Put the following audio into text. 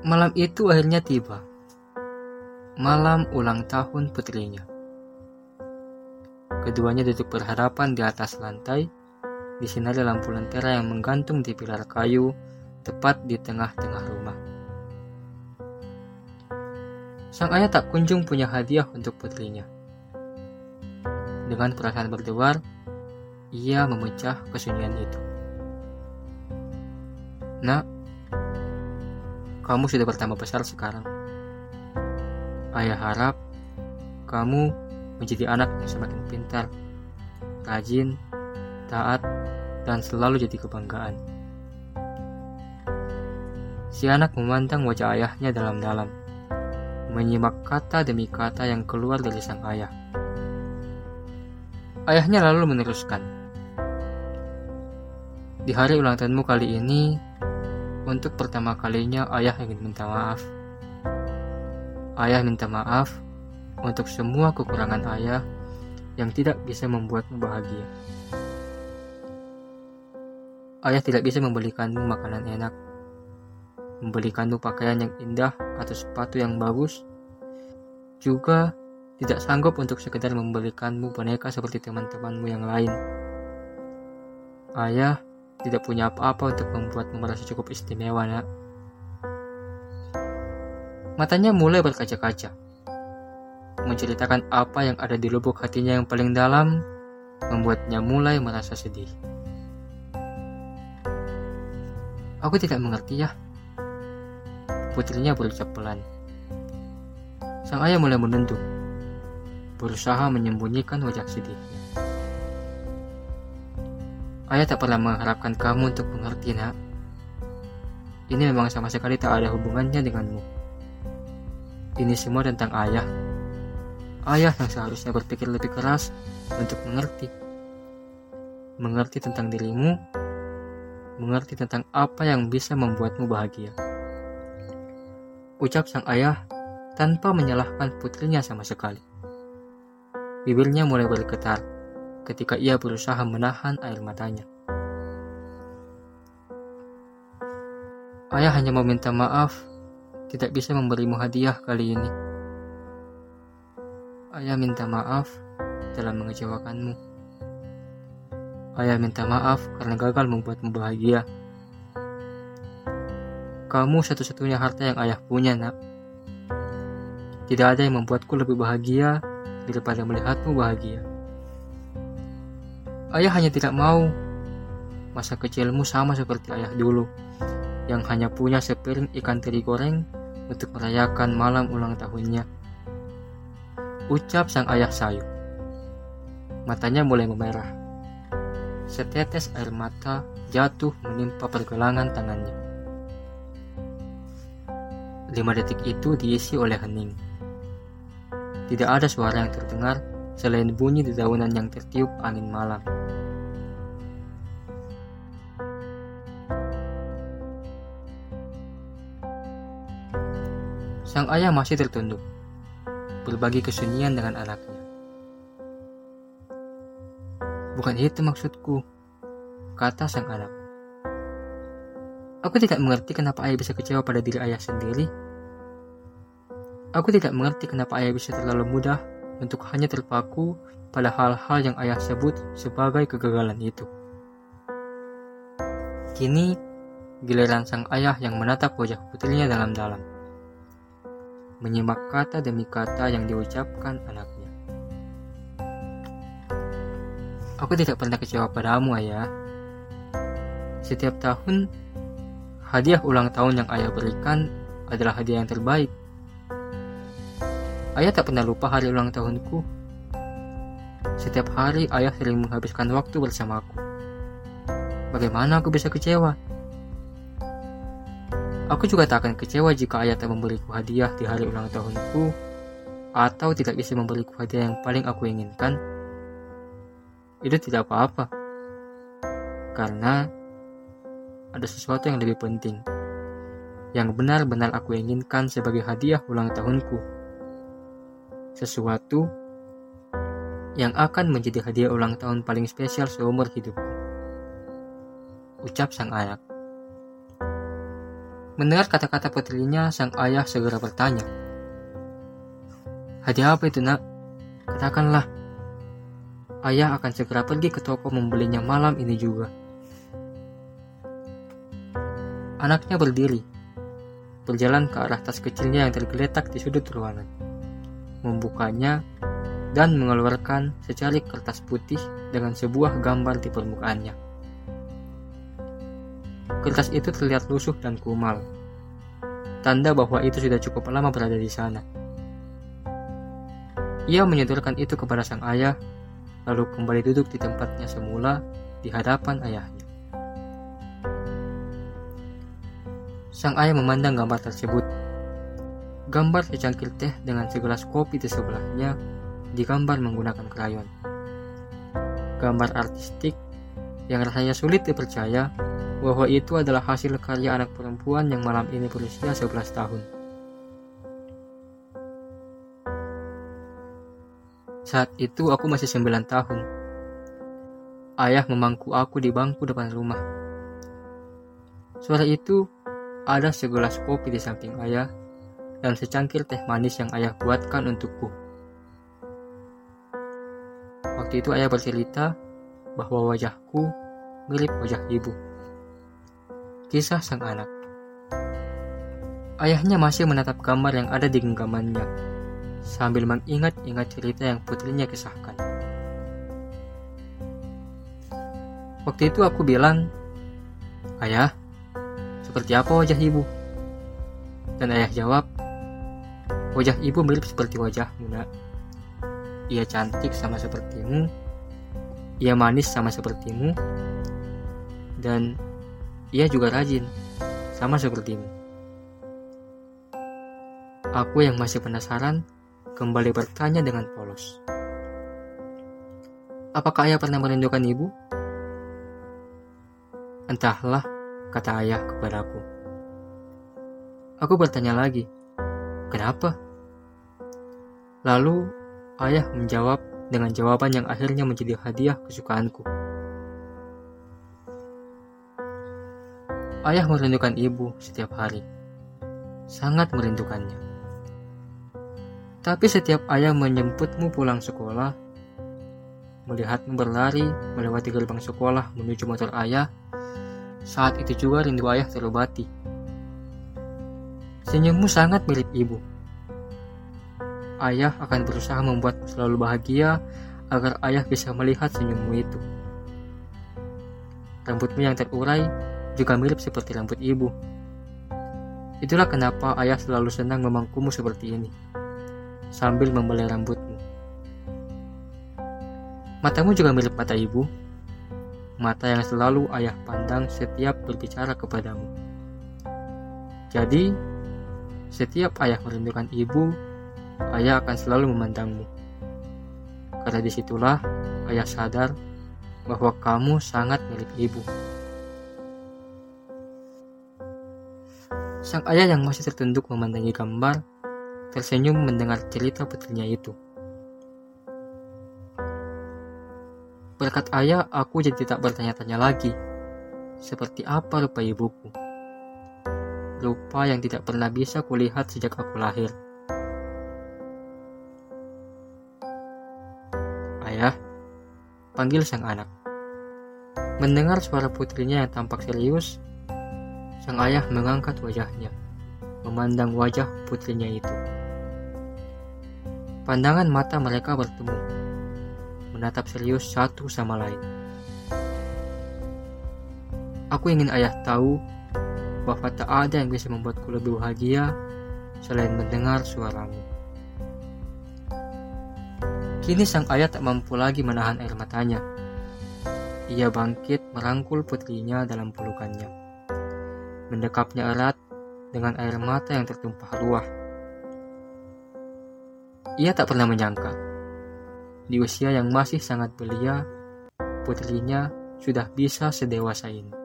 Malam itu akhirnya tiba. Malam ulang tahun putrinya. Keduanya duduk berhadapan di atas lantai, di sinari lampu lentera yang menggantung di pilar kayu tepat di tengah-tengah rumah. Sang ayah tak kunjung punya hadiah untuk putrinya. Dengan perasaan berdebar, ia memecah kesunyian itu. Nak, kamu sudah bertambah besar sekarang. Ayah harap kamu menjadi anak yang semakin pintar, rajin, taat, dan selalu jadi kebanggaan. Si anak memandang wajah ayahnya dalam-dalam, menyimak kata demi kata yang keluar dari sang ayah. Ayahnya lalu meneruskan, "Di hari ulang tahunmu kali ini, untuk pertama kalinya ayah ingin minta maaf. Ayah minta maaf untuk semua kekurangan ayah yang tidak bisa membuatmu bahagia. Ayah tidak bisa membelikanmu makanan enak, membelikanmu pakaian yang indah atau sepatu yang bagus, juga tidak sanggup untuk sekedar membelikanmu boneka seperti teman-temanmu yang lain. Ayah tidak punya apa-apa untuk membuatmu merasa cukup istimewa, nak. Matanya mulai berkaca-kaca, menceritakan apa yang ada di lubuk hatinya yang paling dalam, membuatnya mulai merasa sedih. Aku tidak mengerti ya. Putrinya berucap pelan. Sang ayah mulai menunduk, berusaha menyembunyikan wajah sedihnya. Ayah tak pernah mengharapkan kamu untuk mengerti, nak. Ini memang sama sekali tak ada hubungannya denganmu. Ini semua tentang ayah. Ayah yang seharusnya berpikir lebih keras untuk mengerti. Mengerti tentang dirimu, mengerti tentang apa yang bisa membuatmu bahagia. Ucap sang ayah tanpa menyalahkan putrinya sama sekali. Bibirnya mulai bergetar ketika ia berusaha menahan air matanya. Ayah hanya meminta maaf, tidak bisa memberimu hadiah kali ini. Ayah minta maaf telah mengecewakanmu. Ayah minta maaf karena gagal membuatmu bahagia. Kamu satu-satunya harta yang ayah punya, nak. Tidak ada yang membuatku lebih bahagia daripada melihatmu bahagia. Ayah hanya tidak mau masa kecilmu sama seperti ayah dulu, yang hanya punya sepiring ikan teri goreng untuk merayakan malam ulang tahunnya. Ucap sang ayah sayu. Matanya mulai memerah. Setetes air mata jatuh menimpa pergelangan tangannya. Lima detik itu diisi oleh hening. Tidak ada suara yang terdengar selain bunyi dedaunan yang tertiup angin malam. Sang ayah masih tertunduk, berbagi kesunyian dengan anaknya. Bukan itu maksudku, kata sang anak. Aku tidak mengerti kenapa ayah bisa kecewa pada diri ayah sendiri. Aku tidak mengerti kenapa ayah bisa terlalu mudah untuk hanya terpaku pada hal-hal yang ayah sebut sebagai kegagalan itu. Kini, giliran sang ayah yang menatap wajah putrinya dalam-dalam. Menyimak kata demi kata yang diucapkan anaknya. Aku tidak pernah kecewa padamu, ayah. Setiap tahun, hadiah ulang tahun yang ayah berikan adalah hadiah yang terbaik. Ayah tak pernah lupa hari ulang tahunku. Setiap hari ayah sering menghabiskan waktu bersamaku. Bagaimana aku bisa kecewa? Aku juga tak akan kecewa jika ayah tak memberiku hadiah di hari ulang tahunku atau tidak bisa memberiku hadiah yang paling aku inginkan. Itu tidak apa-apa. Karena ada sesuatu yang lebih penting yang benar-benar aku inginkan sebagai hadiah ulang tahunku sesuatu yang akan menjadi hadiah ulang tahun paling spesial seumur hidupku. Ucap sang anak. Mendengar kata-kata putrinya, sang ayah segera bertanya. Hadiah apa itu nak? Katakanlah. Ayah akan segera pergi ke toko membelinya malam ini juga. Anaknya berdiri, berjalan ke arah tas kecilnya yang tergeletak di sudut ruangan. Membukanya dan mengeluarkan secari kertas putih dengan sebuah gambar di permukaannya. Kertas itu terlihat lusuh dan kumal, tanda bahwa itu sudah cukup lama berada di sana. Ia menyodorkan itu kepada sang ayah, lalu kembali duduk di tempatnya semula di hadapan ayahnya. Sang ayah memandang gambar tersebut. Gambar secangkir teh dengan segelas kopi di sebelahnya digambar menggunakan krayon. Gambar artistik yang rasanya sulit dipercaya bahwa itu adalah hasil karya anak perempuan yang malam ini berusia 11 tahun. Saat itu aku masih 9 tahun. Ayah memangku aku di bangku depan rumah. Suara itu ada segelas kopi di samping ayah dan secangkir teh manis yang ayah buatkan untukku. Waktu itu ayah bercerita bahwa wajahku mirip wajah ibu. Kisah sang anak. Ayahnya masih menatap gambar yang ada di genggamannya, sambil mengingat-ingat cerita yang putrinya kisahkan. Waktu itu aku bilang, Ayah, seperti apa wajah ibu? Dan ayah jawab, wajah ibu mirip seperti wajahmu nak. Ia cantik sama sepertimu, ia manis sama sepertimu, dan ia juga rajin sama sepertimu. Aku yang masih penasaran kembali bertanya dengan polos. Apakah ayah pernah merindukan ibu? Entahlah, kata ayah kepadaku. Aku bertanya lagi, kenapa? Lalu ayah menjawab dengan jawaban yang akhirnya menjadi hadiah kesukaanku. Ayah merindukan ibu setiap hari. Sangat merindukannya. Tapi setiap ayah menjemputmu pulang sekolah, melihatmu berlari melewati gerbang sekolah menuju motor ayah, saat itu juga rindu ayah terobati. Senyummu sangat mirip ibu. Ayah akan berusaha membuatmu selalu bahagia agar ayah bisa melihat senyummu itu. Rambutmu yang terurai juga mirip seperti rambut ibu. Itulah kenapa ayah selalu senang memangkumu seperti ini, sambil membelai rambutmu. Matamu juga mirip mata ibu, mata yang selalu ayah pandang setiap berbicara kepadamu. Jadi, setiap ayah merindukan ibu, ayah akan selalu memandangmu. Karena di situlah ayah sadar bahwa kamu sangat milik ibu. Sang ayah yang masih tertunduk memandangi gambar, tersenyum mendengar cerita putrinya itu. Berkat ayah, aku jadi tak bertanya-tanya lagi. Seperti apa rupa ibuku? Rupa yang tidak pernah bisa kulihat sejak aku lahir. Ayah, panggil sang anak. Mendengar suara putrinya yang tampak serius, sang ayah mengangkat wajahnya, memandang wajah putrinya itu. Pandangan mata mereka bertemu menatap serius satu sama lain. Aku ingin ayah tahu bahwa tak ada yang bisa membuatku lebih bahagia selain mendengar suaramu. Kini sang ayah tak mampu lagi menahan air matanya. Ia bangkit merangkul putrinya dalam pelukannya. Mendekapnya erat dengan air mata yang tertumpah ruah. Ia tak pernah menyangka di usia yang masih sangat belia, putrinya sudah bisa sedewasa ini.